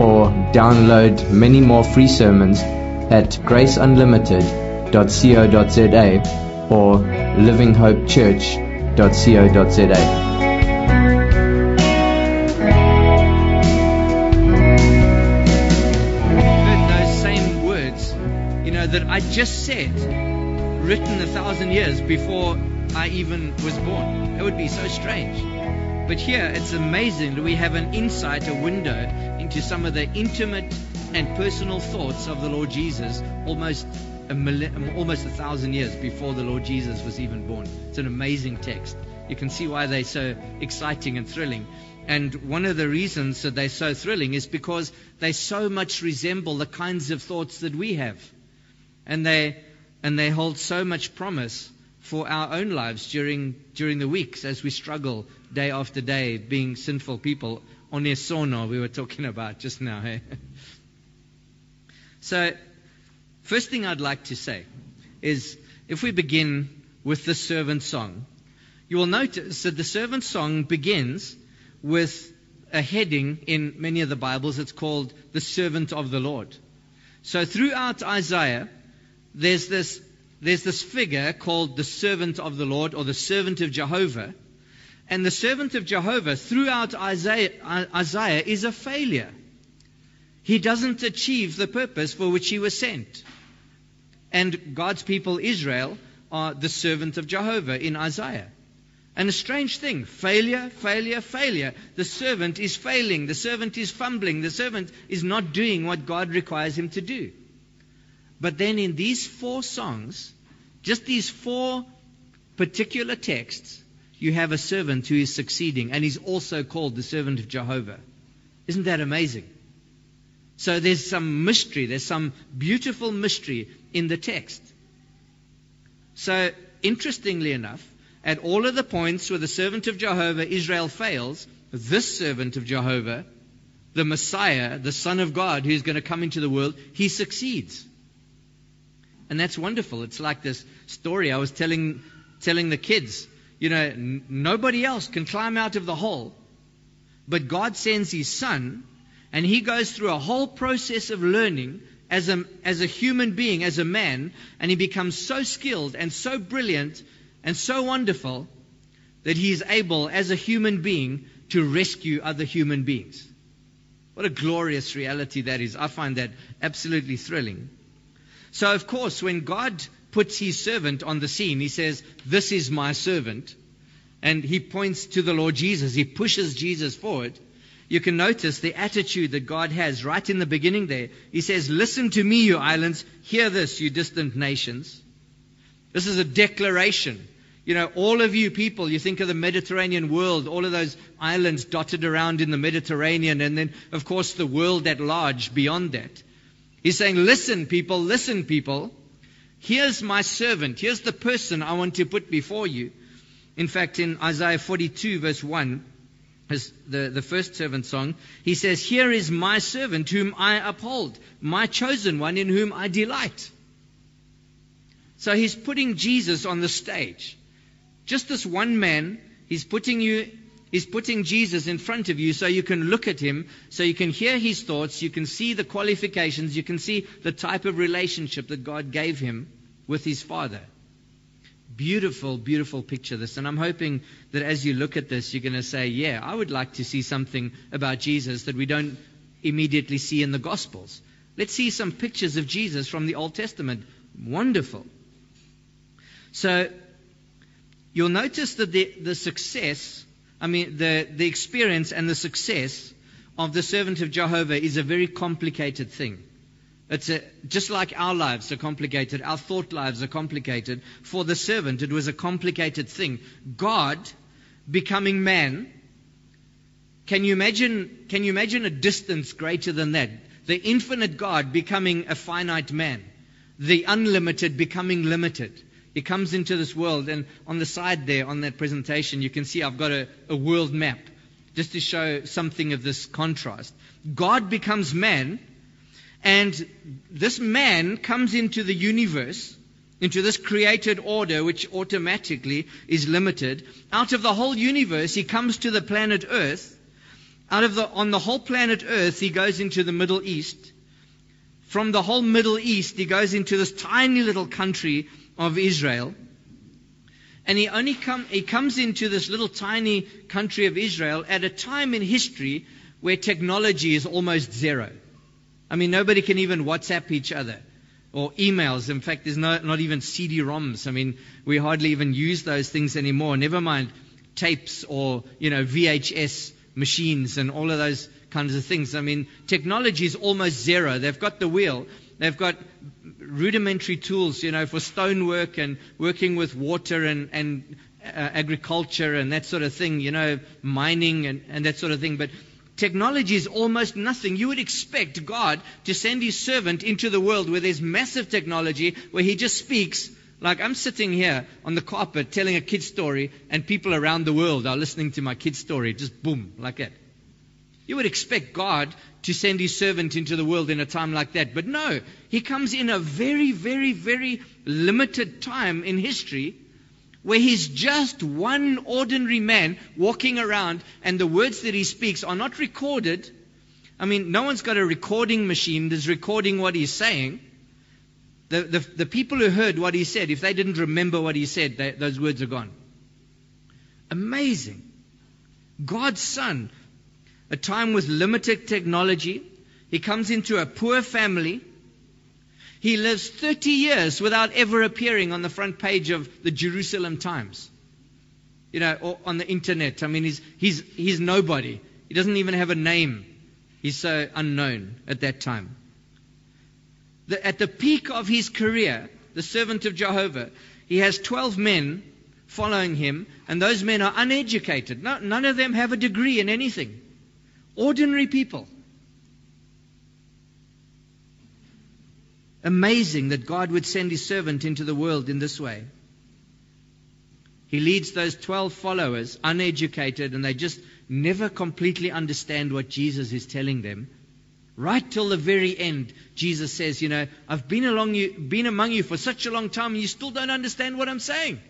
or download many more free sermons at graceunlimited.co.za or livinghopechurch.co.za. heard those same words, you know, that I just said, written a thousand years before I even was born. It would be so strange. But here, it's amazing that we have an insight, a window into some of the intimate and personal thoughts of the Lord Jesus almost a millen- um, almost a thousand years before the Lord Jesus was even born. It's an amazing text. You can see why they're so exciting and thrilling. And one of the reasons that they're so thrilling is because they so much resemble the kinds of thoughts that we have. And they, and they hold so much promise for our own lives during, during the weeks as we struggle day after day being sinful people. Onesono, we were talking about just now. So, first thing I'd like to say is if we begin with the servant song, you will notice that the servant song begins with a heading in many of the Bibles. It's called the servant of the Lord. So throughout Isaiah, there's this, there's this figure called the servant of the Lord or the servant of Jehovah. And the servant of Jehovah throughout Isaiah, Isaiah is a failure. He doesn't achieve the purpose for which he was sent. And God's people, Israel, are the servant of Jehovah in Isaiah. And a strange thing failure, failure, failure. The servant is failing. The servant is fumbling. The servant is not doing what God requires him to do. But then in these four songs, just these four particular texts, you have a servant who is succeeding, and he's also called the servant of Jehovah. Isn't that amazing? So there's some mystery, there's some beautiful mystery in the text. So, interestingly enough, at all of the points where the servant of Jehovah, Israel, fails, this servant of Jehovah, the Messiah, the Son of God, who's going to come into the world, he succeeds. And that's wonderful. It's like this story I was telling, telling the kids. You know, n- nobody else can climb out of the hole, but God sends his Son, and he goes through a whole process of learning as a, as a human being, as a man, and he becomes so skilled and so brilliant and so wonderful that he is able, as a human being, to rescue other human beings. What a glorious reality that is. I find that absolutely thrilling. So, of course, when God puts his servant on the scene, he says, This is my servant. And he points to the Lord Jesus. He pushes Jesus forward. You can notice the attitude that God has right in the beginning there. He says, Listen to me, you islands. Hear this, you distant nations. This is a declaration. You know, all of you people, you think of the Mediterranean world, all of those islands dotted around in the Mediterranean, and then, of course, the world at large beyond that. He's saying, Listen, people, listen, people. Here's my servant. Here's the person I want to put before you. In fact, in Isaiah 42, verse 1, as the, the first servant song, he says, Here is my servant whom I uphold, my chosen one in whom I delight. So he's putting Jesus on the stage. Just this one man, he's putting you He's putting Jesus in front of you so you can look at him, so you can hear his thoughts, you can see the qualifications, you can see the type of relationship that God gave him with his Father. Beautiful, beautiful picture this. And I'm hoping that as you look at this, you're going to say, yeah, I would like to see something about Jesus that we don't immediately see in the Gospels. Let's see some pictures of Jesus from the Old Testament. Wonderful. So, you'll notice that the, the success I mean, the, the experience and the success of the servant of Jehovah is a very complicated thing. It's a, just like our lives are complicated, our thought lives are complicated. For the servant, it was a complicated thing. God becoming man. Can you imagine? Can you imagine a distance greater than that? The infinite God becoming a finite man. The unlimited becoming limited. He comes into this world, and on the side there, on that presentation, you can see I've got a, a world map just to show something of this contrast. God becomes man, and this man comes into the universe, into this created order, which automatically is limited. Out of the whole universe, he comes to the planet Earth. Out of the, on the whole planet Earth, he goes into the Middle East. From the whole Middle East, he goes into this tiny little country of Israel. And he only come, he comes into this little tiny country of Israel at a time in history where technology is almost zero. I mean, nobody can even WhatsApp each other or emails. In fact, there's no, not even CD-ROMs. I mean, we hardly even use those things anymore. Never mind tapes or, you know, VHS machines and all of those kinds of things. I mean, technology is almost zero. They've got the wheel. They've got rudimentary tools, you know, for stonework and working with water and, and uh, agriculture and that sort of thing, you know, mining and, and that sort of thing. But technology is almost nothing. You would expect God to send his servant into the world where there's massive technology, where he just speaks. Like I'm sitting here on the carpet telling a kid story, and people around the world are listening to my kid story, just boom, like that. You would expect God to send his servant into the world in a time like that. But no, he comes in a very, very, very limited time in history where he's just one ordinary man walking around and the words that he speaks are not recorded. I mean, no one's got a recording machine that's recording what he's saying. The, the, the people who heard what he said, if they didn't remember what he said, they, those words are gone. Amazing. God's Son a time with limited technology. He comes into a poor family. He lives 30 years without ever appearing on the front page of the Jerusalem Times. You know, or on the internet. I mean, he's, he's, he's nobody. He doesn't even have a name. He's so unknown at that time. The, at the peak of his career, the servant of Jehovah, he has 12 men following him, and those men are uneducated. No, none of them have a degree in anything. Ordinary people. Amazing that God would send his servant into the world in this way. He leads those 12 followers, uneducated, and they just never completely understand what Jesus is telling them. Right till the very end, Jesus says, You know, I've been, along you, been among you for such a long time, and you still don't understand what I'm saying.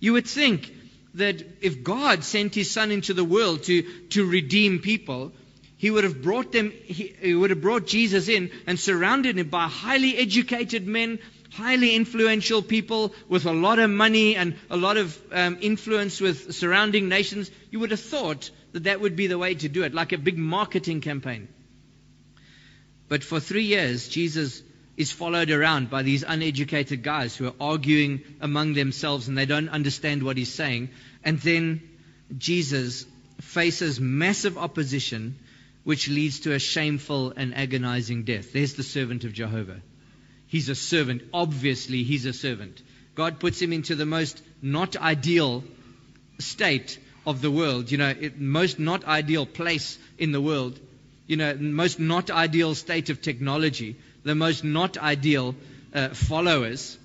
You would think that if God sent his son into the world to, to redeem people, he would have brought them, he, he would have brought Jesus in and surrounded him by highly educated men, highly influential people with a lot of money and a lot of um, influence with surrounding nations. You would have thought that that would be the way to do it, like a big marketing campaign. But for three years, Jesus is followed around by these uneducated guys who are arguing among themselves and they don't understand what he's saying. And then Jesus faces massive opposition, which leads to a shameful and agonizing death. There's the servant of Jehovah. He's a servant. Obviously, he's a servant. God puts him into the most not ideal state of the world, you know, it, most not ideal place in the world, you know, most not ideal state of technology the most not ideal uh, followers.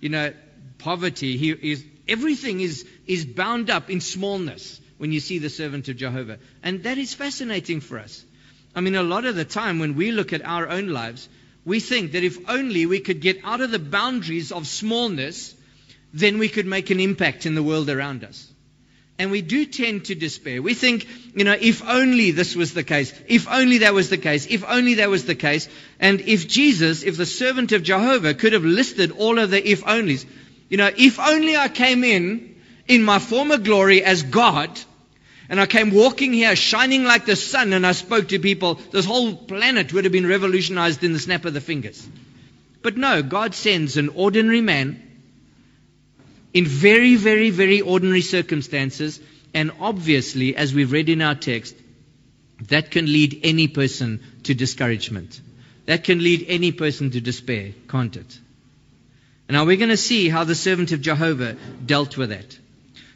You know, poverty, he is, everything is, is bound up in smallness when you see the servant of Jehovah. And that is fascinating for us. I mean, a lot of the time when we look at our own lives, we think that if only we could get out of the boundaries of smallness, then we could make an impact in the world around us. And we do tend to despair. We think, you know, if only this was the case, if only that was the case, if only that was the case. And if Jesus, if the servant of Jehovah could have listed all of the if onlys, you know, if only I came in in my former glory as God, and I came walking here shining like the sun and I spoke to people, this whole planet would have been revolutionized in the snap of the fingers. But no, God sends an ordinary man in very, very, very ordinary circumstances. And obviously, as we've read in our text, that can lead any person to discouragement. That can lead any person to despair, can't it? Now we're going to see how the servant of Jehovah dealt with that.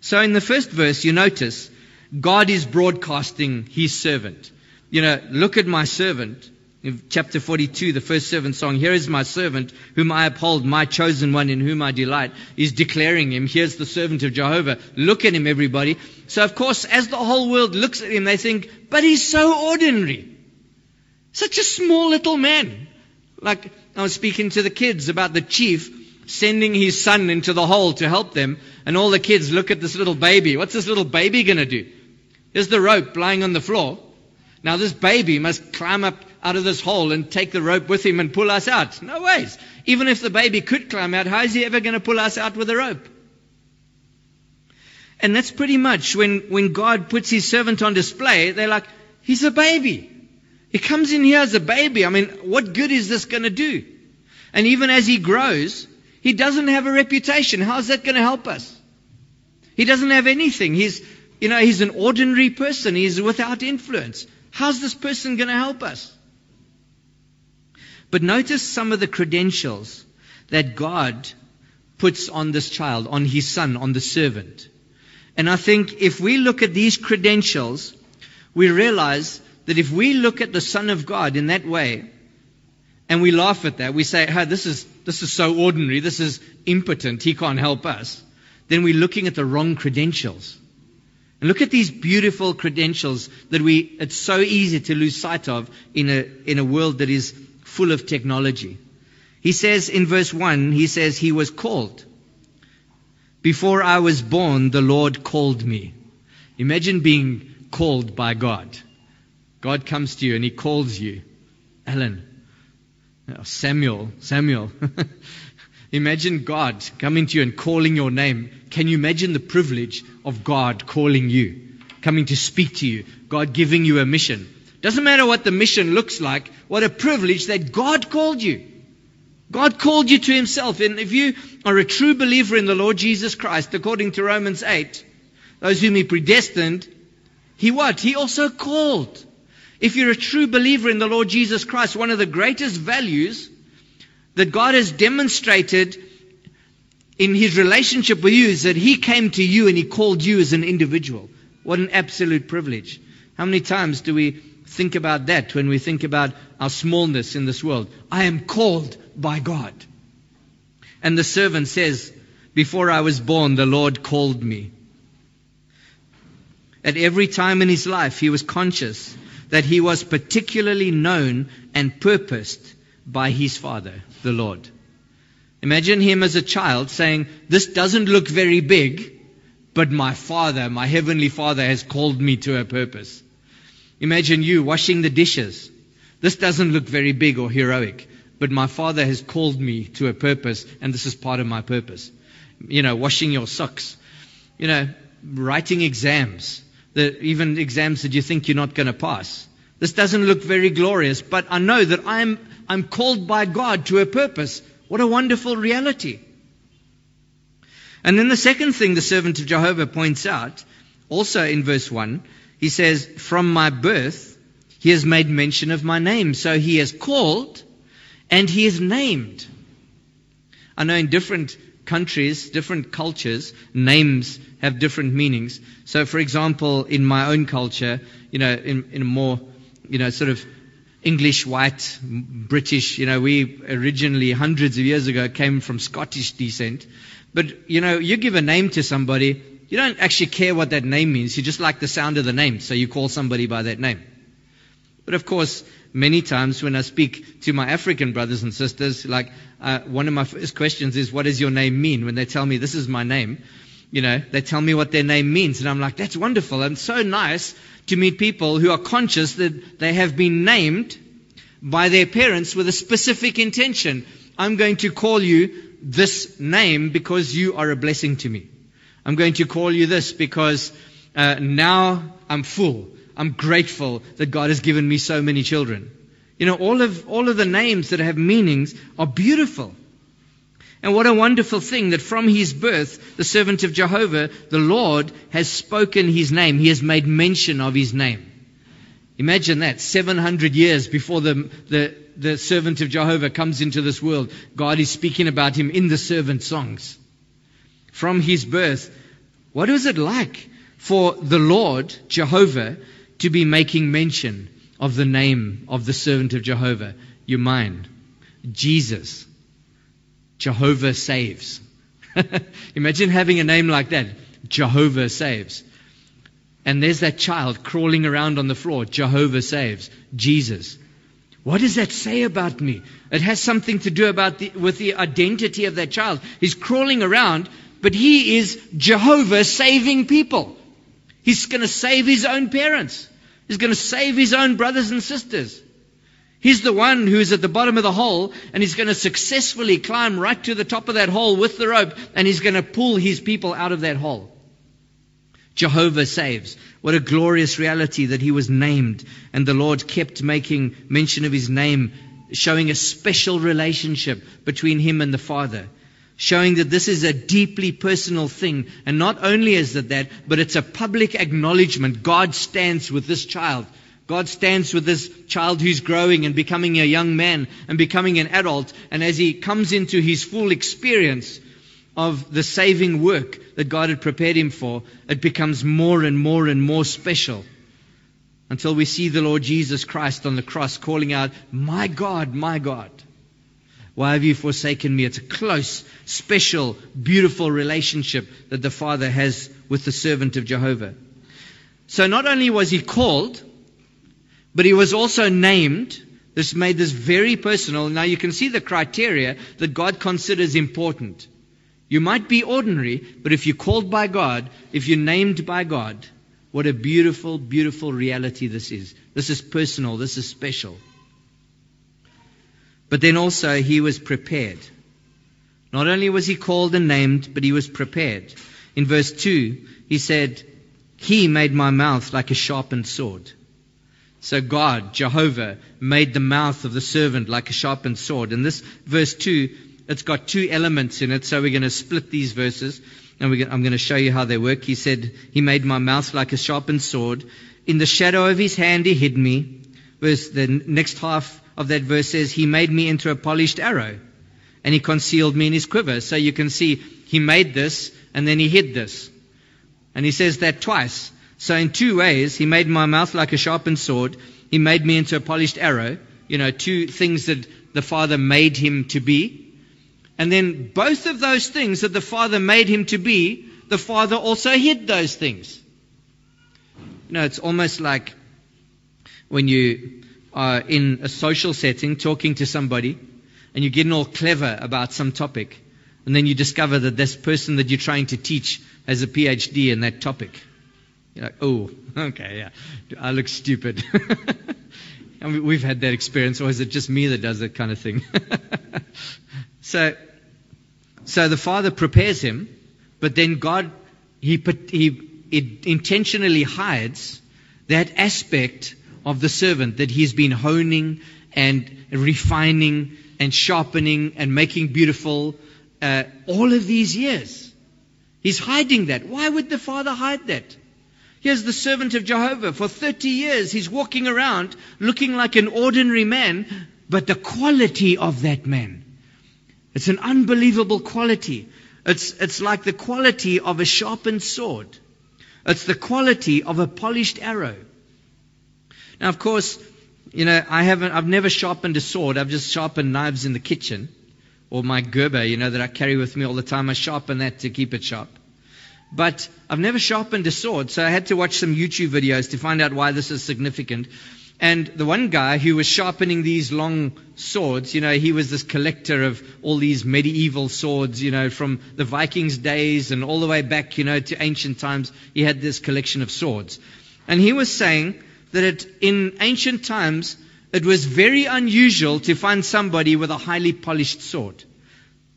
So in the first verse, you notice God is broadcasting his servant. You know, look at my servant. In chapter 42, the first servant song, Here is my servant, whom I uphold, my chosen one, in whom I delight, is declaring him. Here's the servant of Jehovah. Look at him, everybody. So, of course, as the whole world looks at him, they think, But he's so ordinary. Such a small little man. Like, I was speaking to the kids about the chief sending his son into the hole to help them, and all the kids look at this little baby. What's this little baby going to do? Here's the rope lying on the floor. Now, this baby must climb up out of this hole and take the rope with him and pull us out. No ways. Even if the baby could climb out, how is he ever going to pull us out with a rope? And that's pretty much when, when God puts his servant on display, they're like, he's a baby. He comes in here as a baby. I mean, what good is this going to do? And even as he grows, he doesn't have a reputation. How's that going to help us? He doesn't have anything. He's, you know, he's an ordinary person. He's without influence. How's this person going to help us? But notice some of the credentials that God puts on this child, on his son, on the servant. And I think if we look at these credentials, we realize that if we look at the Son of God in that way, and we laugh at that, we say, hey, this is, this is so ordinary, this is impotent, he can't help us, then we're looking at the wrong credentials. And look at these beautiful credentials that we, it's so easy to lose sight of in a, in a world that is full of technology. He says in verse 1, he says, He was called. Before I was born, the Lord called me. Imagine being called by God. God comes to you and He calls you. Alan. Oh, Samuel. Samuel. imagine God coming to you and calling your name. Can you imagine the privilege of God calling you? Coming to speak to you. God giving you a mission. Doesn't matter what the mission looks like, what a privilege that God called you. God called you to Himself. And if you are a true believer in the Lord Jesus Christ, according to Romans 8, those whom He predestined, He what? He also called. If you're a true believer in the Lord Jesus Christ, one of the greatest values that God has demonstrated in His relationship with you is that He came to you and He called you as an individual. What an absolute privilege. How many times do we think about that when we think about our smallness in this world. I am called by God. And the servant says, Before I was born, the Lord called me. At every time in his life, he was conscious that he was particularly known and purposed by his Father, the Lord. Imagine him as a child saying, This doesn't look very big, but my Father, my Heavenly Father, has called me to a purpose. Imagine you washing the dishes. This doesn't look very big or heroic, but my father has called me to a purpose, and this is part of my purpose. You know, washing your socks. You know, writing exams. The, even exams that you think you're not going to pass. This doesn't look very glorious, but I know that I'm, I'm called by God to a purpose. What a wonderful reality. And then the second thing the servant of Jehovah points out, also in verse 1, he says, From my birth, he has made mention of my name. So he has called and he is named. I know in different countries, different cultures, names have different meanings. So, for example, in my own culture, you know, in, in a more, you know, sort of English, white, British, you know, we originally, hundreds of years ago, came from Scottish descent. But, you know, you give a name to somebody, you don't actually care what that name means. You just like the sound of the name, so you call somebody by that name. But of course, many times when I speak to my African brothers and sisters, like uh, one of my first questions is, "What does your name mean?" When they tell me this is my name, you know, they tell me what their name means, and I'm like, "That's wonderful and so nice to meet people who are conscious that they have been named by their parents with a specific intention. I'm going to call you this name because you are a blessing to me." I'm going to call you this because uh, now I'm full. I'm grateful that God has given me so many children. You know, all of, all of the names that have meanings are beautiful. And what a wonderful thing that from his birth, the servant of Jehovah, the Lord, has spoken his name. He has made mention of his name. Imagine that, 700 years before the, the, the servant of Jehovah comes into this world, God is speaking about him in the servant songs from his birth, what was it like for the Lord, Jehovah, to be making mention of the name of the servant of Jehovah? Your mind. Jesus. Jehovah saves. Imagine having a name like that. Jehovah saves. And there's that child crawling around on the floor. Jehovah saves. Jesus. What does that say about me? It has something to do about the, with the identity of that child. He's crawling around, but he is Jehovah saving people. He's going to save his own parents. He's going to save his own brothers and sisters. He's the one who is at the bottom of the hole and he's going to successfully climb right to the top of that hole with the rope and he's going to pull his people out of that hole. Jehovah saves. What a glorious reality that he was named and the Lord kept making mention of his name, showing a special relationship between him and the Father. Showing that this is a deeply personal thing. And not only is it that, but it's a public acknowledgement. God stands with this child. God stands with this child who's growing and becoming a young man and becoming an adult. And as he comes into his full experience of the saving work that God had prepared him for, it becomes more and more and more special. Until we see the Lord Jesus Christ on the cross calling out, My God, my God, why have you forsaken me? It's a close, special, beautiful relationship that the Father has with the servant of Jehovah. So not only was he called, but he was also named. This made this very personal. Now you can see the criteria that God considers important. You might be ordinary, but if you're called by God, if you're named by God, what a beautiful, beautiful reality this is. This is personal. This is special. But then also, he was prepared. Not only was he called and named, but he was prepared. In verse 2, he said, He made my mouth like a sharpened sword. So God, Jehovah, made the mouth of the servant like a sharpened sword. And this verse 2, it's got two elements in it, so we're going to split these verses. And going, I'm going to show you how they work. He said, He made my mouth like a sharpened sword. In the shadow of His hand, He hid me. Verse, the next half of that verse says, He made me into a polished arrow. And He concealed me in His quiver. So you can see, He made this, and then He hid this. And He says that twice. So in two ways, he made my mouth like a sharpened sword. He made me into a polished arrow. You know, two things that the Father made him to be. And then both of those things that the Father made him to be, the Father also hid those things. You know, it's almost like when you are in a social setting talking to somebody and you're getting all clever about some topic. And then you discover that this person that you're trying to teach has a PhD in that topic. You're like, oh, okay, yeah. I look stupid. I mean, we've had that experience, or is it just me that does that kind of thing? so, so the Father prepares him, but then God, he, he intentionally hides that aspect of the servant that he's been honing and refining and sharpening and making beautiful uh, all of these years. He's hiding that. Why would the Father hide that? Here's the servant of Jehovah. For 30 years, he's walking around looking like an ordinary man, but the quality of that man. It's an unbelievable quality. It's, it's like the quality of a sharpened sword. It's the quality of a polished arrow. Now, of course, you know, I haven't, I've never sharpened a sword. I've just sharpened knives in the kitchen. Or my Gerber, you know, that I carry with me all the time. I sharpen that to keep it sharp. But I've never sharpened a sword, so I had to watch some YouTube videos to find out why this is significant. And the one guy who was sharpening these long swords, you know, he was this collector of all these medieval swords, you know, from the Vikings days and all the way back, you know, to ancient times. He had this collection of swords. And he was saying that it, in ancient times, it was very unusual to find somebody with a highly polished sword.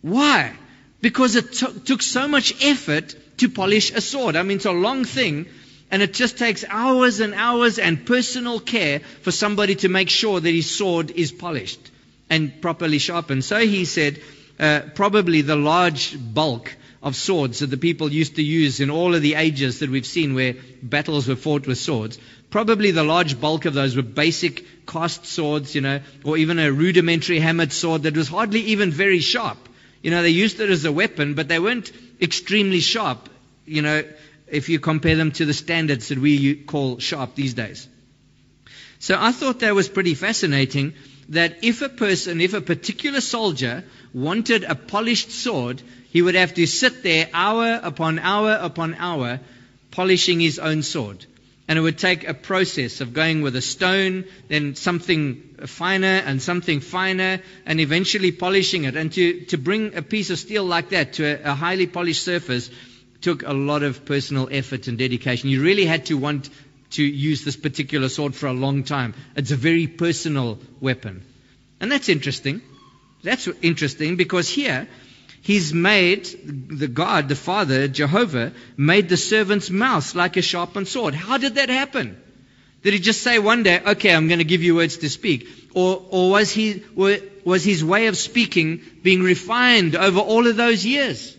Why? Because it t- took so much effort to polish a sword. I mean, it's a long thing, and it just takes hours and hours and personal care for somebody to make sure that his sword is polished and properly sharpened. So he said, uh, probably the large bulk of swords that the people used to use in all of the ages that we've seen where battles were fought with swords. Probably the large bulk of those were basic cast swords, you know, or even a rudimentary hammered sword that was hardly even very sharp. You know, they used it as a weapon, but they weren't extremely sharp, you know, if you compare them to the standards that we call sharp these days. So I thought that was pretty fascinating that if a person, if a particular soldier wanted a polished sword, he would have to sit there hour upon hour upon hour polishing his own sword. And it would take a process of going with a stone, then something finer and something finer, and eventually polishing it. And to, to bring a piece of steel like that to a, a highly polished surface took a lot of personal effort and dedication. You really had to want to use this particular sword for a long time. It's a very personal weapon. And that's interesting. That's interesting because here he's made the God, the Father, Jehovah, made the servant's mouth like a sharpened sword. How did that happen? Did he just say one day, okay, I'm going to give you words to speak? Or, or was, he, was his way of speaking being refined over all of those years?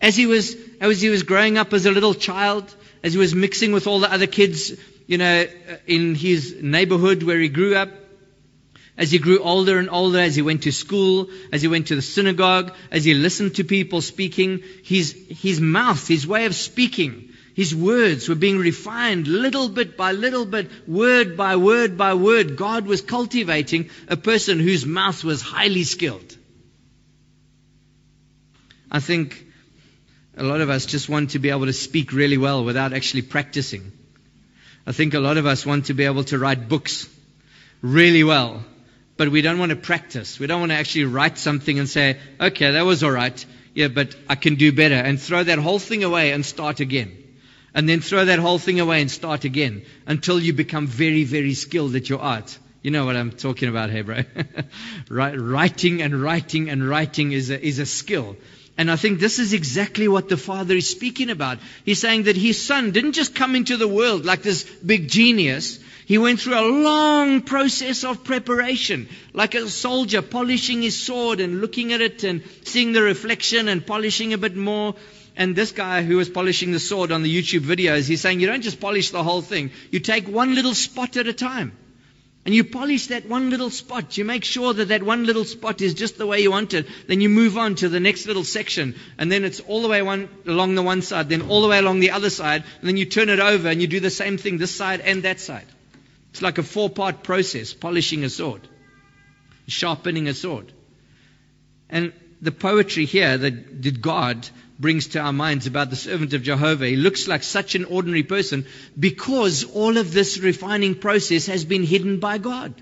As he was, as he was growing up as a little child, as he was mixing with all the other kids, you know, in his neighborhood where he grew up, as he grew older and older, as he went to school, as he went to the synagogue, as he listened to people speaking, his, his mouth, his way of speaking, his words were being refined little bit by little bit, word by word by word. God was cultivating a person whose mouth was highly skilled. I think a lot of us just want to be able to speak really well without actually practicing. I think a lot of us want to be able to write books really well, but we don't want to practice. We don't want to actually write something and say, okay, that was all right. Yeah, but I can do better. And throw that whole thing away and start again. And then throw that whole thing away and start again until you become very, very skilled at your art. You know what I'm talking about, hey, bro? writing and writing and writing is a, is a skill. And I think this is exactly what the Father is speaking about. He's saying that His Son didn't just come into the world like this big genius. He went through a long process of preparation, like a soldier polishing his sword and looking at it and seeing the reflection and polishing a bit more. And this guy who was polishing the sword on the YouTube videos, he's saying you don't just polish the whole thing. You take one little spot at a time. And you polish that one little spot. You make sure that that one little spot is just the way you want it. Then you move on to the next little section. And then it's all the way one, along the one side, then all the way along the other side. And then you turn it over and you do the same thing, this side and that side. It's like a four part process, polishing a sword, sharpening a sword. And the poetry here that God brings to our minds about the servant of Jehovah. He looks like such an ordinary person because all of this refining process has been hidden by God.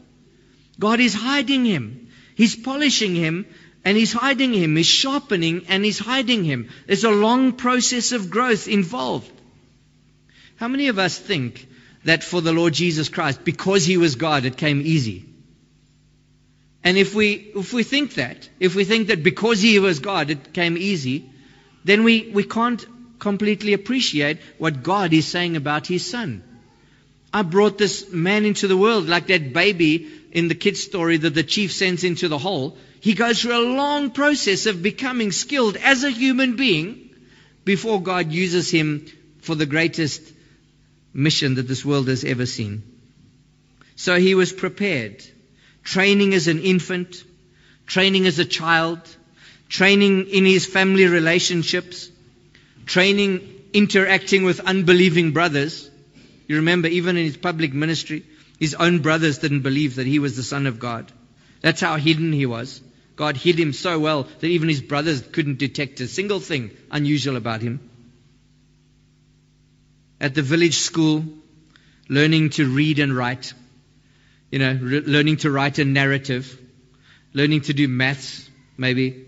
God is hiding him. He's polishing him and he's hiding him. He's sharpening and he's hiding him. There's a long process of growth involved. How many of us think that for the Lord Jesus Christ, because he was God, it came easy? And if we, if we think that, if we think that because he was God, it came easy, then we, we can't completely appreciate what God is saying about His Son. I brought this man into the world like that baby in the kid's story that the chief sends into the hole. He goes through a long process of becoming skilled as a human being before God uses him for the greatest mission that this world has ever seen. So he was prepared, training as an infant, training as a child, training in his family relationships, training interacting with unbelieving brothers. You remember, even in his public ministry, his own brothers didn't believe that he was the Son of God. That's how hidden he was. God hid him so well that even his brothers couldn't detect a single thing unusual about him. At the village school, learning to read and write, you know, re- learning to write a narrative, learning to do maths, maybe,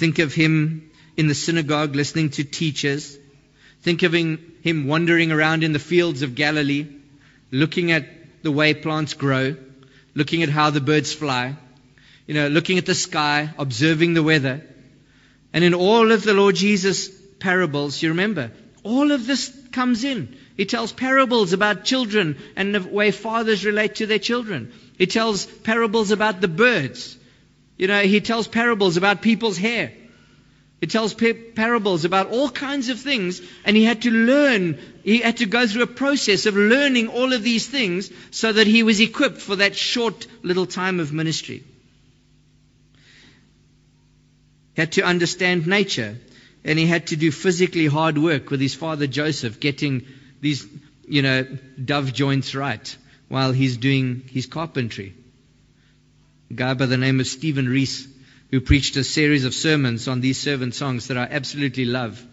Think of him in the synagogue listening to teachers. Think of him wandering around in the fields of Galilee, looking at the way plants grow, looking at how the birds fly, you know, looking at the sky, observing the weather. And in all of the Lord Jesus' parables, you remember, all of this comes in. He tells parables about children and the way fathers relate to their children. He tells parables about the birds. You know, he tells parables about people's hair. He tells parables about all kinds of things, and he had to learn, he had to go through a process of learning all of these things so that he was equipped for that short little time of ministry. He had to understand nature, and he had to do physically hard work with his father Joseph, getting these you know, dove joints right while he's doing his carpentry. A guy by the name of Stephen Reese, who preached a series of sermons on these servant songs that I absolutely love.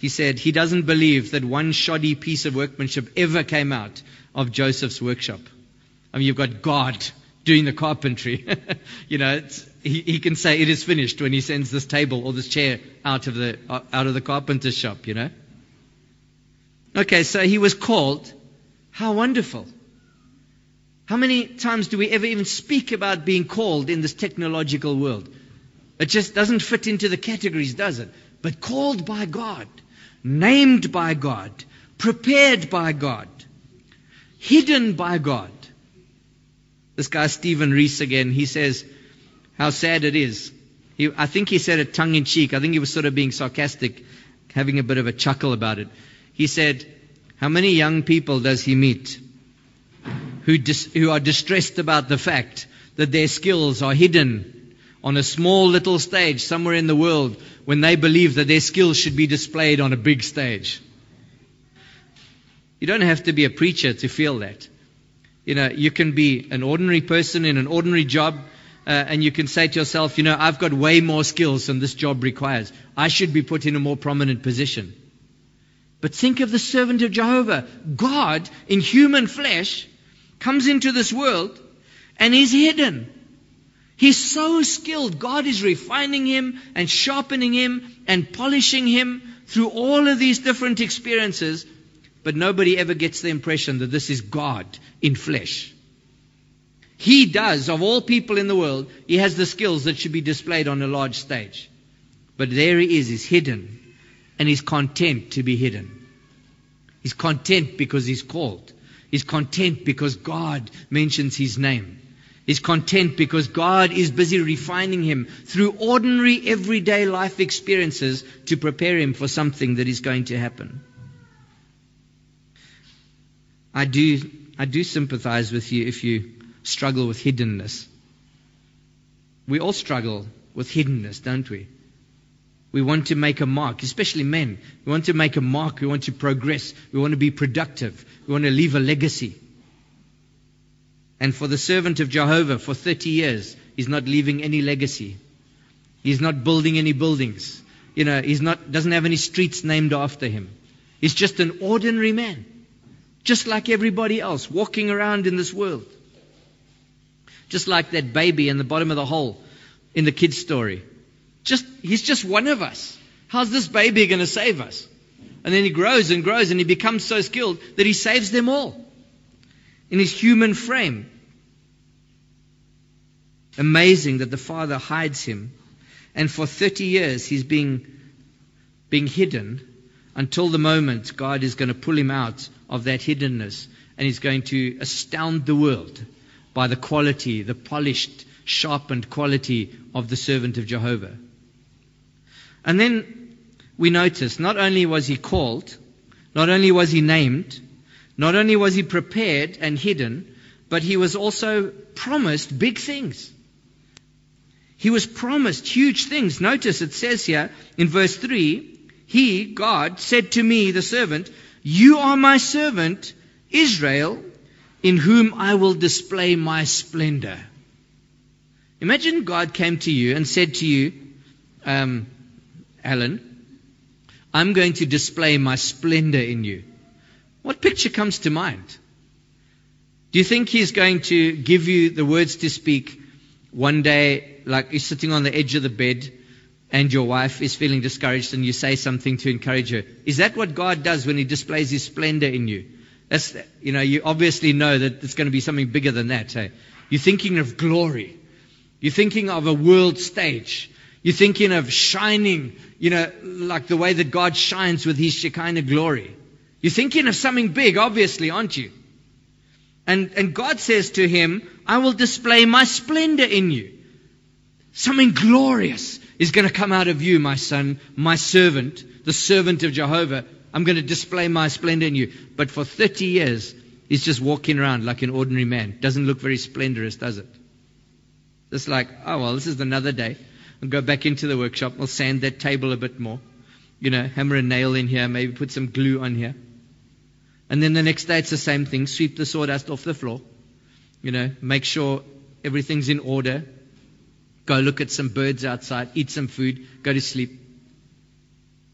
He said he doesn't believe that one shoddy piece of workmanship ever came out of Joseph's workshop. I mean, you've got God doing the carpentry. you know, he, he, can say it is finished when he sends this table or this chair out of the uh, out of the carpenter's shop. You know. Okay, so he was called. How wonderful! How many times do we ever even speak about being called in this technological world? It just doesn't fit into the categories, does it? But called by God, named by God, prepared by God, hidden by God. This guy, Stephen Reese, again, he says how sad it is. He, I think he said it tongue in cheek. I think he was sort of being sarcastic, having a bit of a chuckle about it. He said, How many young people does he meet who, dis, who are distressed about the fact that their skills are hidden on a small little stage somewhere in the world when they believe that their skills should be displayed on a big stage? You don't have to be a preacher to feel that. You know, you can be an ordinary person in an ordinary job, uh, and you can say to yourself, you know, I've got way more skills than this job requires. I should be put in a more prominent position. But think of the servant of Jehovah. God, in human flesh, comes into this world and he's hidden. He's so skilled. God is refining him and sharpening him and polishing him through all of these different experiences but nobody ever gets the impression that this is God in flesh. He does, of all people in the world, he has the skills that should be displayed on a large stage. But there he is, he's hidden, and he's content to be hidden. He's content because he's called. He's content because God mentions his name. He's content because God is busy refining him through ordinary, everyday life experiences to prepare him for something that is going to happen. I do, I do sympathize with you if you struggle with hiddenness. We all struggle with hiddenness, don't we? We want to make a mark, especially men. We want to make a mark. We want to progress. We want to be productive. We want to leave a legacy. And for the servant of Jehovah, for 30 years, he's not leaving any legacy. He's not building any buildings. You know, he's not, doesn't have any streets named after him. He's just an ordinary man just like everybody else, walking around in this world. Just like that baby in the bottom of the hole in the kid's story. Just, he's just one of us. How's this baby going to save us? And then he grows and grows and he becomes so skilled that he saves them all in his human frame. Amazing that the Father hides him. And for 30 years he's being, being hidden until the moment God is going to pull him out of that hiddenness and he's going to astound the world by the quality, the polished, sharpened quality of the servant of Jehovah. And then we notice not only was he called, not only was he named, not only was he prepared and hidden, but he was also promised big things. He was promised huge things. Notice it says here in verse 3 he, God, said to me, the servant, You are my servant, Israel, in whom I will display my splendor. Imagine God came to you and said to you, um, Alan, I'm going to display my splendor in you. What picture comes to mind? Do you think he's going to give you the words to speak one day, like he's sitting on the edge of the bed and your wife is feeling discouraged and you say something to encourage her. Is that what God does when He displays His splendor in you? That's, you know, you obviously know that it's going to be something bigger than that. Hey? You're thinking of glory. You're thinking of a world stage. You're thinking of shining, you know, like the way that God shines with His Shekinah glory. You're thinking of something big, obviously, aren't you? And, and God says to him, I will display my splendor in you. Something glorious is going to come out of you, my son, my servant, the servant of Jehovah. I'm going to display my splendor in you. But for 30 years, he's just walking around like an ordinary man. Doesn't look very splendorous, does it? Just like, oh, well, this is another day. I'll go back into the workshop. I'll sand that table a bit more. You know, hammer a nail in here, maybe put some glue on here. And then the next day it's the same thing sweep the sawdust off the floor. You know, make sure everything's in order. Go look at some birds outside, eat some food, go to sleep.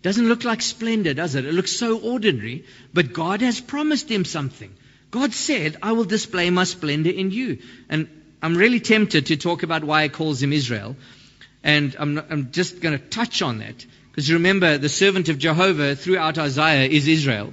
Doesn't look like splendor, does it? It looks so ordinary, but God has promised him something. God said, I will display my splendor in you. And I'm really tempted to talk about why he calls him Israel. And I'm, not, I'm just going to touch on that. Because remember, the servant of Jehovah throughout Isaiah is Israel.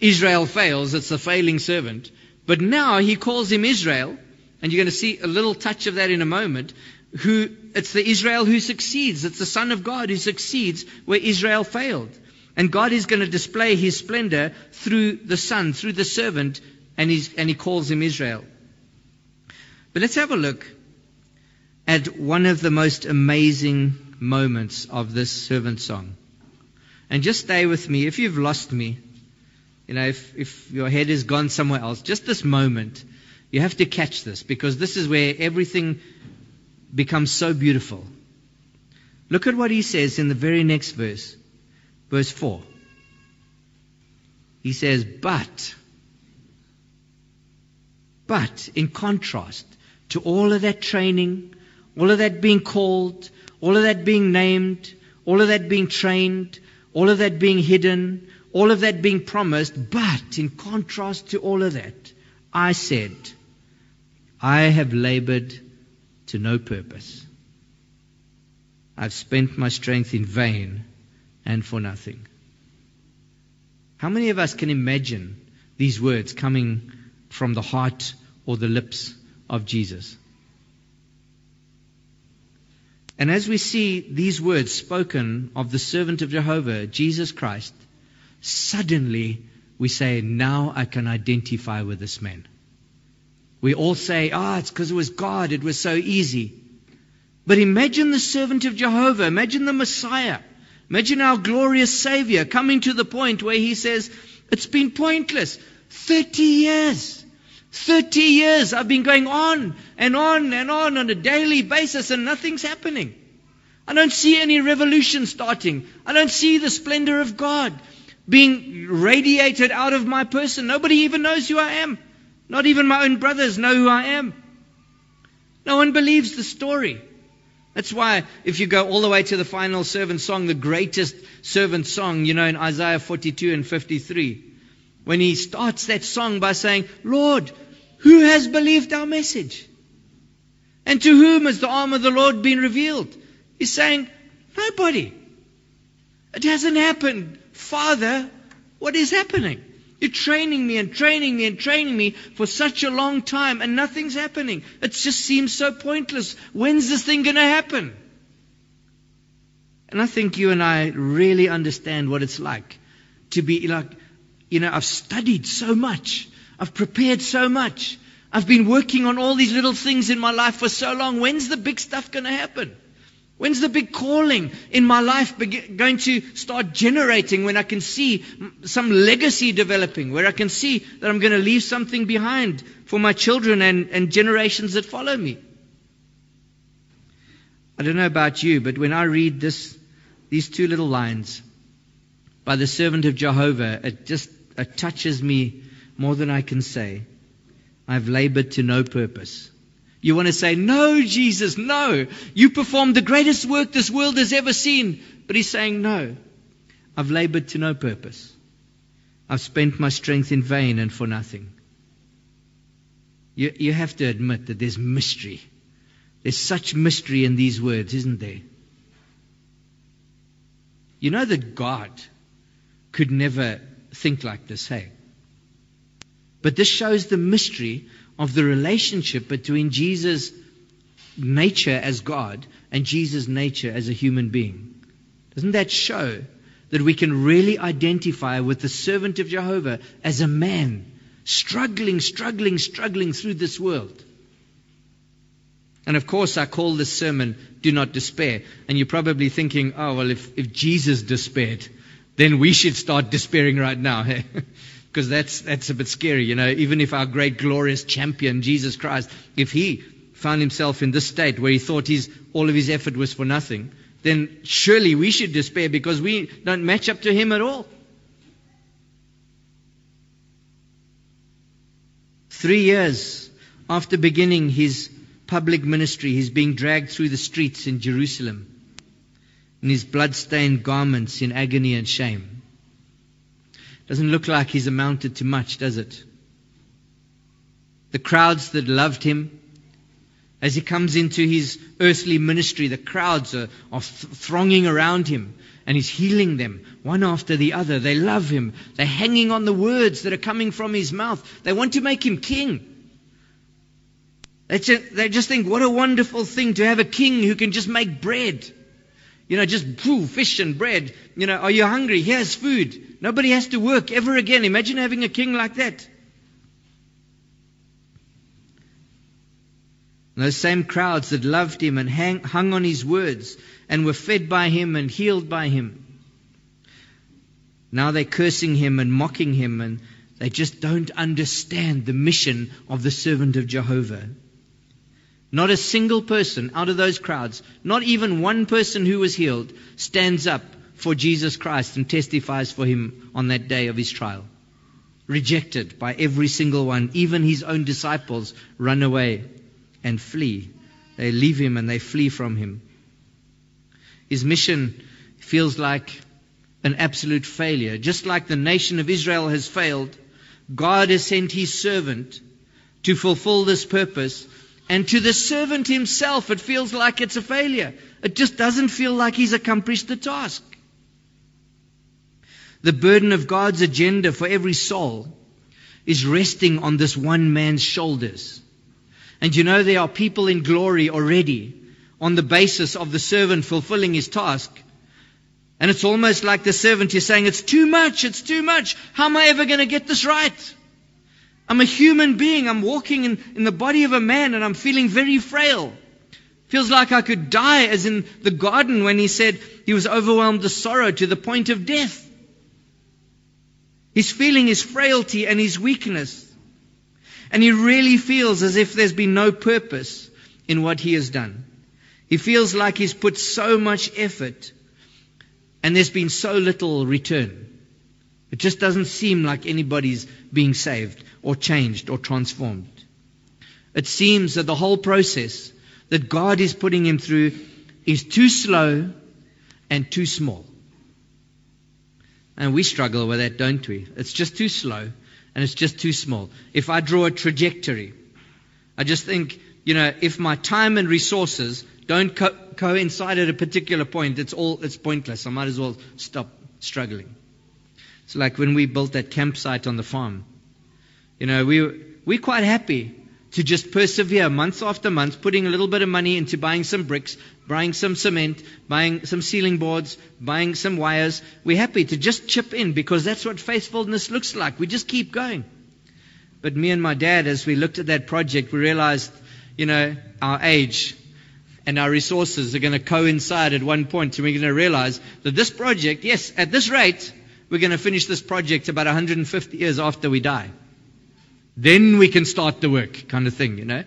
Israel fails, it's the failing servant. But now he calls him Israel, and you're going to see a little touch of that in a moment. Who it's the Israel who succeeds. It's the Son of God who succeeds where Israel failed. And God is going to display his splendor through the Son, through the servant, and, and he calls him Israel. But let's have a look at one of the most amazing moments of this servant song. And just stay with me. If you've lost me, you know, if, if your head has gone somewhere else, just this moment, you have to catch this because this is where everything becomes so beautiful. Look at what he says in the very next verse, verse 4. He says, But, but in contrast, to all of that training, all of that being called, all of that being named, all of that being trained, all of that being hidden, all of that being promised. But in contrast to all of that, I said, I have labored to no purpose. I've spent my strength in vain and for nothing. How many of us can imagine these words coming from the heart or the lips of Jesus. And as we see these words spoken of the servant of Jehovah, Jesus Christ, suddenly we say, Now I can identify with this man. We all say, Ah, oh, it's because it was God, it was so easy. But imagine the servant of Jehovah, imagine the Messiah, imagine our glorious Savior coming to the point where he says, It's been pointless. 30 years. 30 years I've been going on and on and on on a daily basis and nothing's happening. I don't see any revolution starting. I don't see the splendor of God being radiated out of my person. Nobody even knows who I am. Not even my own brothers know who I am. No one believes the story. That's why if you go all the way to the final servant song, the greatest servant song, you know, in Isaiah 42 and 53, when he starts that song by saying, Lord, who has believed our message? And to whom has the arm of the Lord been revealed? He's saying, Nobody. It hasn't happened. Father, what is happening? You're training me and training me and training me for such a long time and nothing's happening. It just seems so pointless. When's this thing going to happen? And I think you and I really understand what it's like to be like, you know, I've studied so much. I've prepared so much. I've been working on all these little things in my life for so long. When's the big stuff going to happen? When's the big calling in my life going to start generating when I can see some legacy developing, where I can see that I'm going to leave something behind for my children and, and generations that follow me? I don't know about you, but when I read this, these two little lines by the servant of Jehovah, it just it touches me more than I can say. I've labored to no purpose. You want to say, No, Jesus, no. You performed the greatest work this world has ever seen. But he's saying, No. I've labored to no purpose. I've spent my strength in vain and for nothing. You, you have to admit that there's mystery. There's such mystery in these words, isn't there? You know that God could never think like this, hey? But this shows the mystery of the relationship between Jesus' nature as God and Jesus' nature as a human being. Doesn't that show that we can really identify with the servant of Jehovah as a man struggling, struggling, struggling through this world? And of course, I call this sermon Do Not Despair. And you're probably thinking, oh, well, if, if Jesus despaired, then we should start despairing right now. because that's, that's a bit scary. You know, even if our great glorious champion, Jesus Christ, if he found himself in this state where he thought his, all of his effort was for nothing, then surely we should despair because we don't match up to him at all. Three years after beginning his public ministry, he's being dragged through the streets in Jerusalem in his blood-stained garments in agony and shame. Doesn't look like he's amounted to much, does it? The crowds that loved him, as he comes into his earthly ministry, the crowds are, are th- thronging around him and he's healing them one after the other. They love him. They're hanging on the words that are coming from his mouth. They want to make him king. They just, they just think, what a wonderful thing to have a king who can just make bread. You know, just pooh, fish and bread. You know, are you hungry? Here's food. Nobody has to work ever again. Imagine having a king like that. And those same crowds that loved him and hang, hung on his words and were fed by him and healed by him. Now they're cursing him and mocking him and they just don't understand the mission of the servant of Jehovah. Not a single person out of those crowds, not even one person who was healed, stands up for Jesus Christ and testifies for him on that day of his trial. Rejected by every single one, even his own disciples run away and flee. They leave him and they flee from him. His mission feels like an absolute failure. Just like the nation of Israel has failed, God has sent his servant to fulfill this purpose and to the servant himself, it feels like it's a failure. It just doesn't feel like he's accomplished the task. The burden of God's agenda for every soul is resting on this one man's shoulders. And you know, there are people in glory already on the basis of the servant fulfilling his task. And it's almost like the servant is saying, It's too much, it's too much. How am I ever going to get this right? I'm a human being. I'm walking in, in the body of a man and I'm feeling very frail. Feels like I could die, as in the garden when he said he was overwhelmed with sorrow to the point of death. He's feeling his frailty and his weakness. And he really feels as if there's been no purpose in what he has done. He feels like he's put so much effort and there's been so little return. It just doesn't seem like anybody's being saved or changed or transformed. It seems that the whole process that God is putting him through is too slow and too small. And we struggle with that, don't we? It's just too slow and it's just too small. If I draw a trajectory, I just think, you know, if my time and resources don't co- coincide at a particular point, it's all, it's pointless. I might as well stop struggling. It's like when we built that campsite on the farm. You know, we, we're quite happy to just persevere month after month, putting a little bit of money into buying some bricks, buying some cement, buying some ceiling boards, buying some wires. We're happy to just chip in because that's what faithfulness looks like. We just keep going. But me and my dad, as we looked at that project, we realized, you know, our age and our resources are going to coincide at one point, and we're going to realize that this project, yes, at this rate, we're going to finish this project about 150 years after we die. Then we can start the work, kind of thing, you know.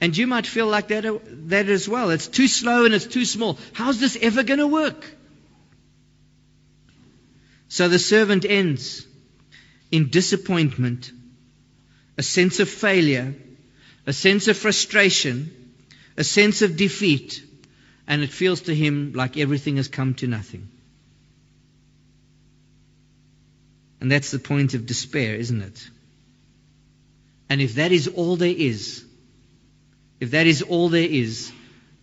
And you might feel like that, that as well. It's too slow and it's too small. How's this ever going to work? So the servant ends in disappointment, a sense of failure, a sense of frustration, a sense of defeat, and it feels to him like everything has come to nothing. And that's the point of despair, isn't it? And if that is all there is, if that is all there is,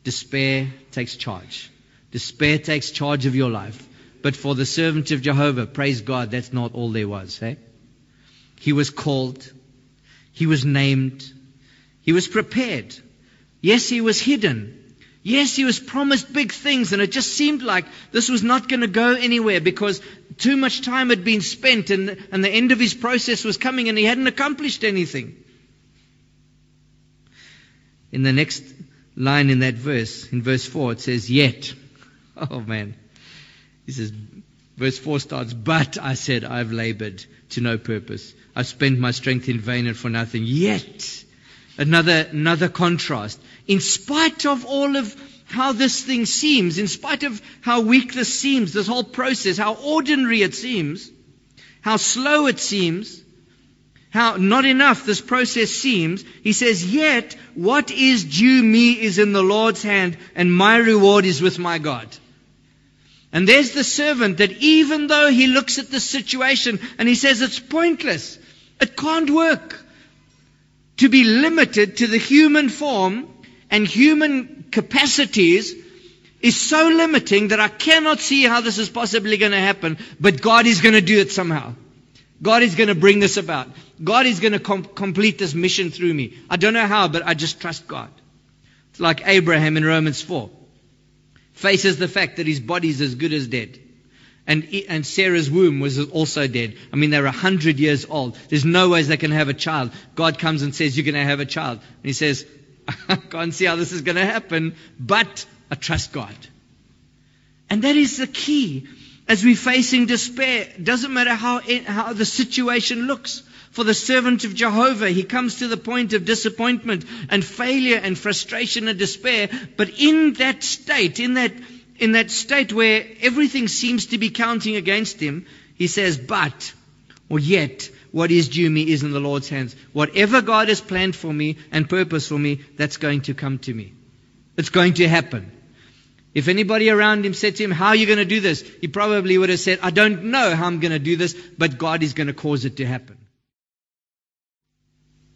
despair takes charge. Despair takes charge of your life. But for the servant of Jehovah, praise God, that's not all there was. Hey? He was called. He was named. He was prepared. Yes, he was hidden. Yes, he was promised big things, and it just seemed like this was not going to go anywhere because too much time had been spent and, and the end of his process was coming and he hadn't accomplished anything. In the next line in that verse, in verse 4, it says, Yet. Oh man. He says, verse 4 starts, But I said, I've labored to no purpose. I've spent my strength in vain and for nothing. Yet. Another, another contrast. In spite of all of how this thing seems, in spite of how weak this seems, this whole process, how ordinary it seems, how slow it seems, how not enough this process seems, he says, Yet what is due me is in the Lord's hand, and my reward is with my God. And there's the servant that even though he looks at the situation and he says it's pointless, it can't work, to be limited to the human form and human capacities is so limiting that I cannot see how this is possibly going to happen, but God is going to do it somehow. God is going to bring this about. God is going to com- complete this mission through me. I don't know how, but I just trust God. It's like Abraham in Romans 4. Faces the fact that his body is as good as dead. And, and Sarah's womb was also dead. I mean, they're a hundred years old. There's no ways they can have a child. God comes and says, you're going to have a child. And he says, I can't see how this is going to happen, but I trust God. And that is the key as we're facing despair. Doesn't matter how, how the situation looks. For the servant of Jehovah, he comes to the point of disappointment and failure and frustration and despair. But in that state, in that, in that state where everything seems to be counting against him, he says, but, or yet, what is due me is in the Lord's hands. Whatever God has planned for me and purpose for me, that's going to come to me. It's going to happen. If anybody around him said to him, How are you going to do this? He probably would have said, I don't know how I'm going to do this, but God is going to cause it to happen.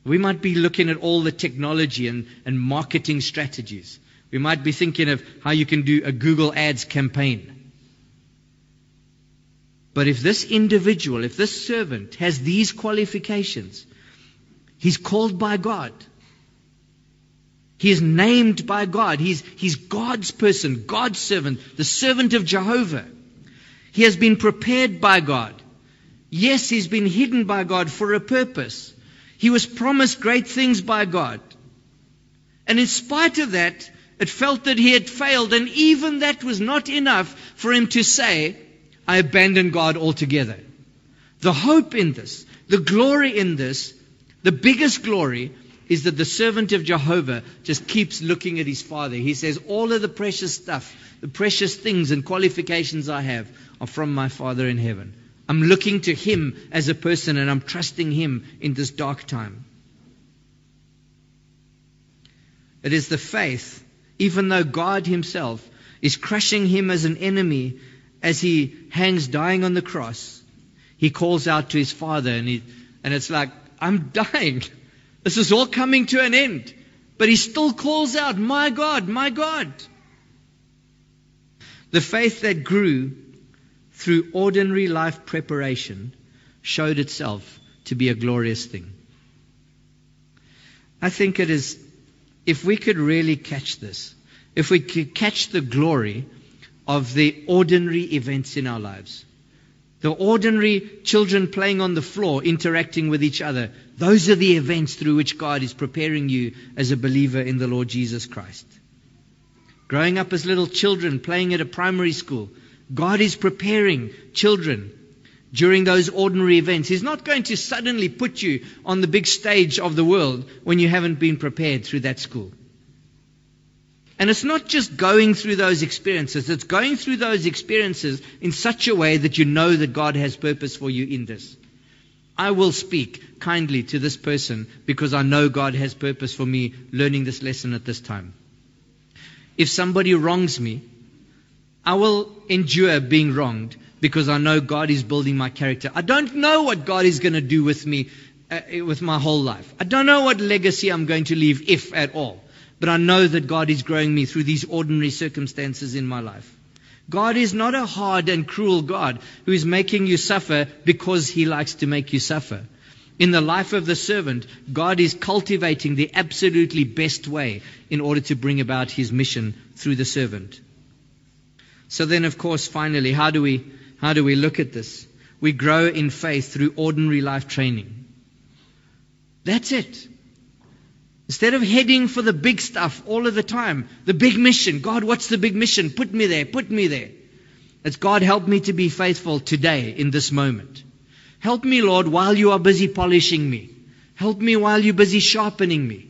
We might be looking at all the technology and, and marketing strategies. We might be thinking of how you can do a Google Ads campaign. But if this individual, if this servant has these qualifications, he's called by God. He is named by God. He's, he's God's person, God's servant, the servant of Jehovah. He has been prepared by God. Yes, he's been hidden by God for a purpose. He was promised great things by God. And in spite of that, it felt that he had failed, and even that was not enough for him to say, I abandon God altogether. The hope in this, the glory in this, the biggest glory is that the servant of Jehovah just keeps looking at his father. He says, All of the precious stuff, the precious things and qualifications I have are from my Father in heaven. I'm looking to him as a person and I'm trusting him in this dark time. It is the faith, even though God himself is crushing him as an enemy as he hangs dying on the cross, he calls out to his father and, he, and it's like, I'm dying. This is all coming to an end. But he still calls out, My God, my God. The faith that grew through ordinary life preparation showed itself to be a glorious thing. I think it is, if we could really catch this, if we could catch the glory of the ordinary events in our lives, the ordinary children playing on the floor, interacting with each other. Those are the events through which God is preparing you as a believer in the Lord Jesus Christ. Growing up as little children, playing at a primary school, God is preparing children during those ordinary events. He's not going to suddenly put you on the big stage of the world when you haven't been prepared through that school. And it's not just going through those experiences, it's going through those experiences in such a way that you know that God has purpose for you in this. I will speak kindly to this person because I know God has purpose for me learning this lesson at this time. If somebody wrongs me, I will endure being wronged because I know God is building my character. I don't know what God is going to do with me, uh, with my whole life. I don't know what legacy I'm going to leave, if at all. But I know that God is growing me through these ordinary circumstances in my life. God is not a hard and cruel God who is making you suffer because he likes to make you suffer. In the life of the servant, God is cultivating the absolutely best way in order to bring about his mission through the servant. So then, of course, finally, how do we, how do we look at this? We grow in faith through ordinary life training. That's it. Instead of heading for the big stuff all of the time, the big mission, God, what's the big mission? Put me there, put me there. It's God, help me to be faithful today in this moment. Help me, Lord, while you are busy polishing me. Help me while you're busy sharpening me.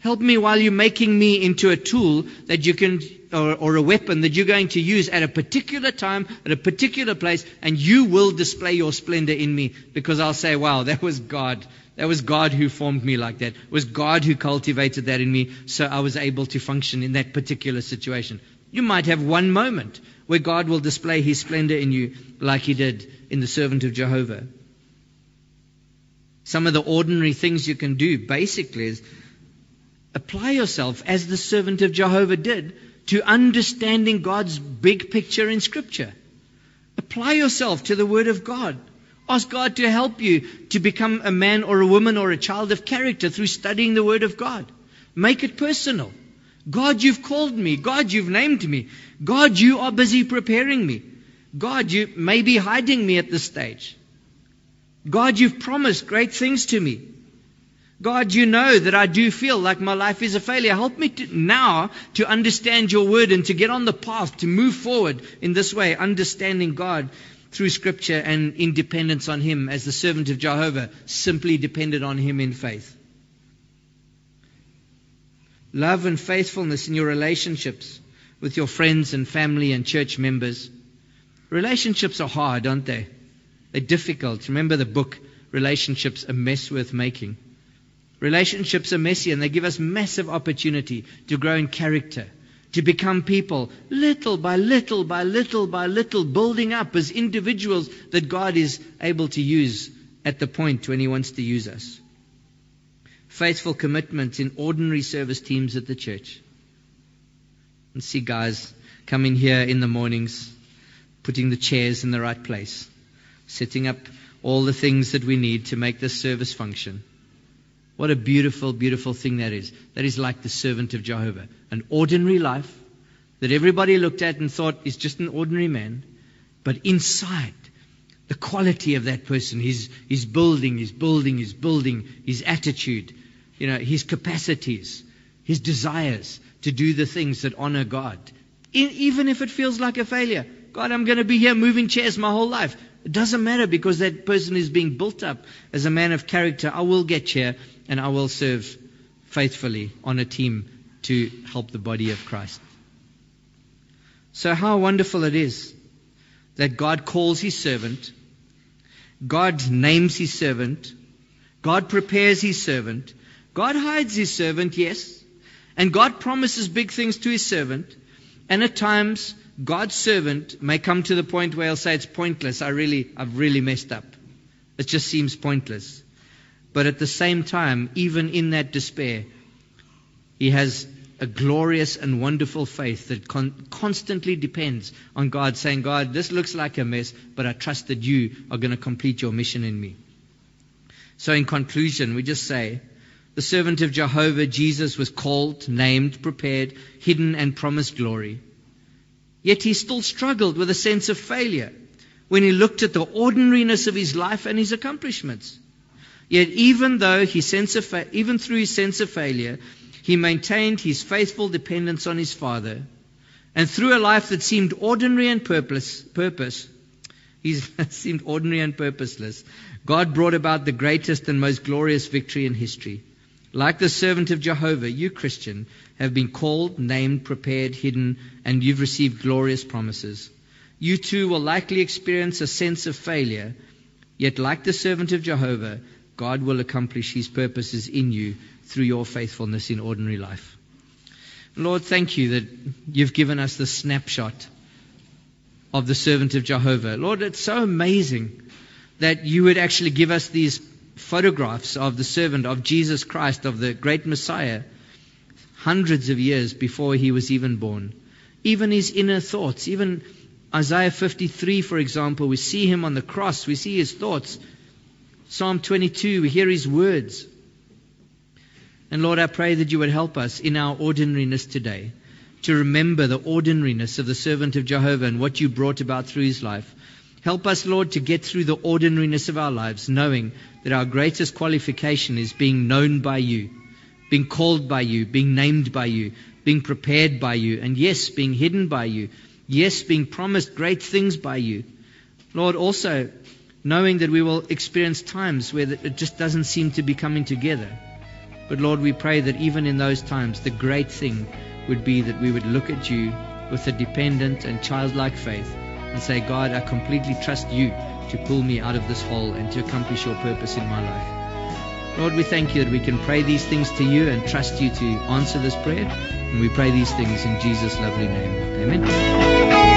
Help me while you're making me into a tool that you can or, or, a weapon that you're going to use at a particular time, at a particular place, and you will display your splendor in me because I'll say, wow, that was God. That was God who formed me like that. It was God who cultivated that in me so I was able to function in that particular situation. You might have one moment where God will display his splendor in you like he did in the servant of Jehovah. Some of the ordinary things you can do basically is apply yourself as the servant of Jehovah did to understanding God's big picture in Scripture. Apply yourself to the Word of God. Ask God to help you to become a man or a woman or a child of character through studying the Word of God. Make it personal. God, you've called me. God, you've named me. God, you are busy preparing me. God, you may be hiding me at this stage. God, you've promised great things to me. God, you know that I do feel like my life is a failure. Help me to, now to understand your word and to get on the path to move forward in this way, understanding God through scripture and independence on Him as the servant of Jehovah simply depended on Him in faith. Love and faithfulness in your relationships with your friends and family and church members. Relationships are hard, aren't they? They're difficult. Remember the book, Relationships, A Mess Worth Making. Relationships are messy and they give us massive opportunity to grow in character, to become people little by little by little by little, building up as individuals that God is able to use at the point when He wants to use us. Faithful commitment in ordinary service teams at the church. And see guys coming here in the mornings, putting the chairs in the right place, setting up all the things that we need to make this service function. What a beautiful, beautiful thing that is. That is like the servant of Jehovah. An ordinary life that everybody looked at and thought is just an ordinary man. But inside, the quality of that person, his, his building, his building, his building, his attitude, you know, his capacities, his desires to do the things that honor God. Even if it feels like a failure. God, I'm going to be here moving chairs my whole life. It doesn't matter because that person is being built up as a man of character. I will get here and I will serve faithfully on a team to help the body of Christ. So, how wonderful it is that God calls his servant, God names his servant, God prepares his servant, God hides his servant, yes, and God promises big things to his servant, and at times God's servant may come to the point where he'll say it's pointless. I really, I've really messed up. It just seems pointless. But at the same time, even in that despair, he has a glorious and wonderful faith that con- constantly depends on God, saying, God, this looks like a mess, but I trust that you are going to complete your mission in me. So, in conclusion, we just say, the servant of Jehovah, Jesus, was called, named, prepared, hidden, and promised glory. Yet he still struggled with a sense of failure when he looked at the ordinariness of his life and his accomplishments. Yet even though he sense of fa- even through his sense of failure, he maintained his faithful dependence on his Father. And through a life that seemed ordinary and purpose, purpose he seemed ordinary and purposeless, God brought about the greatest and most glorious victory in history. Like the servant of Jehovah, you Christian have been called, named, prepared, hidden, and you've received glorious promises. You too will likely experience a sense of failure, yet like the servant of Jehovah, God will accomplish His purposes in you through your faithfulness in ordinary life. Lord, thank you that you've given us the snapshot of the servant of Jehovah. Lord, it's so amazing that you would actually give us these photographs of the servant of Jesus Christ, of the great Messiah, hundreds of years before he was even born. Even his inner thoughts, even Isaiah 53, for example, we see him on the cross, we see his thoughts. Psalm 22, we hear his words. And Lord, I pray that you would help us in our ordinariness today to remember the ordinariness of the servant of Jehovah and what you brought about through his life. Help us, Lord, to get through the ordinariness of our lives, knowing that our greatest qualification is being known by you, being called by you, being named by you, being prepared by you, and yes, being hidden by you, yes, being promised great things by you. Lord, also knowing that we will experience times where it just doesn't seem to be coming together. But Lord, we pray that even in those times, the great thing would be that we would look at you with a dependent and childlike faith and say, God, I completely trust you to pull me out of this hole and to accomplish your purpose in my life. Lord, we thank you that we can pray these things to you and trust you to answer this prayer. And we pray these things in Jesus' lovely name. Amen.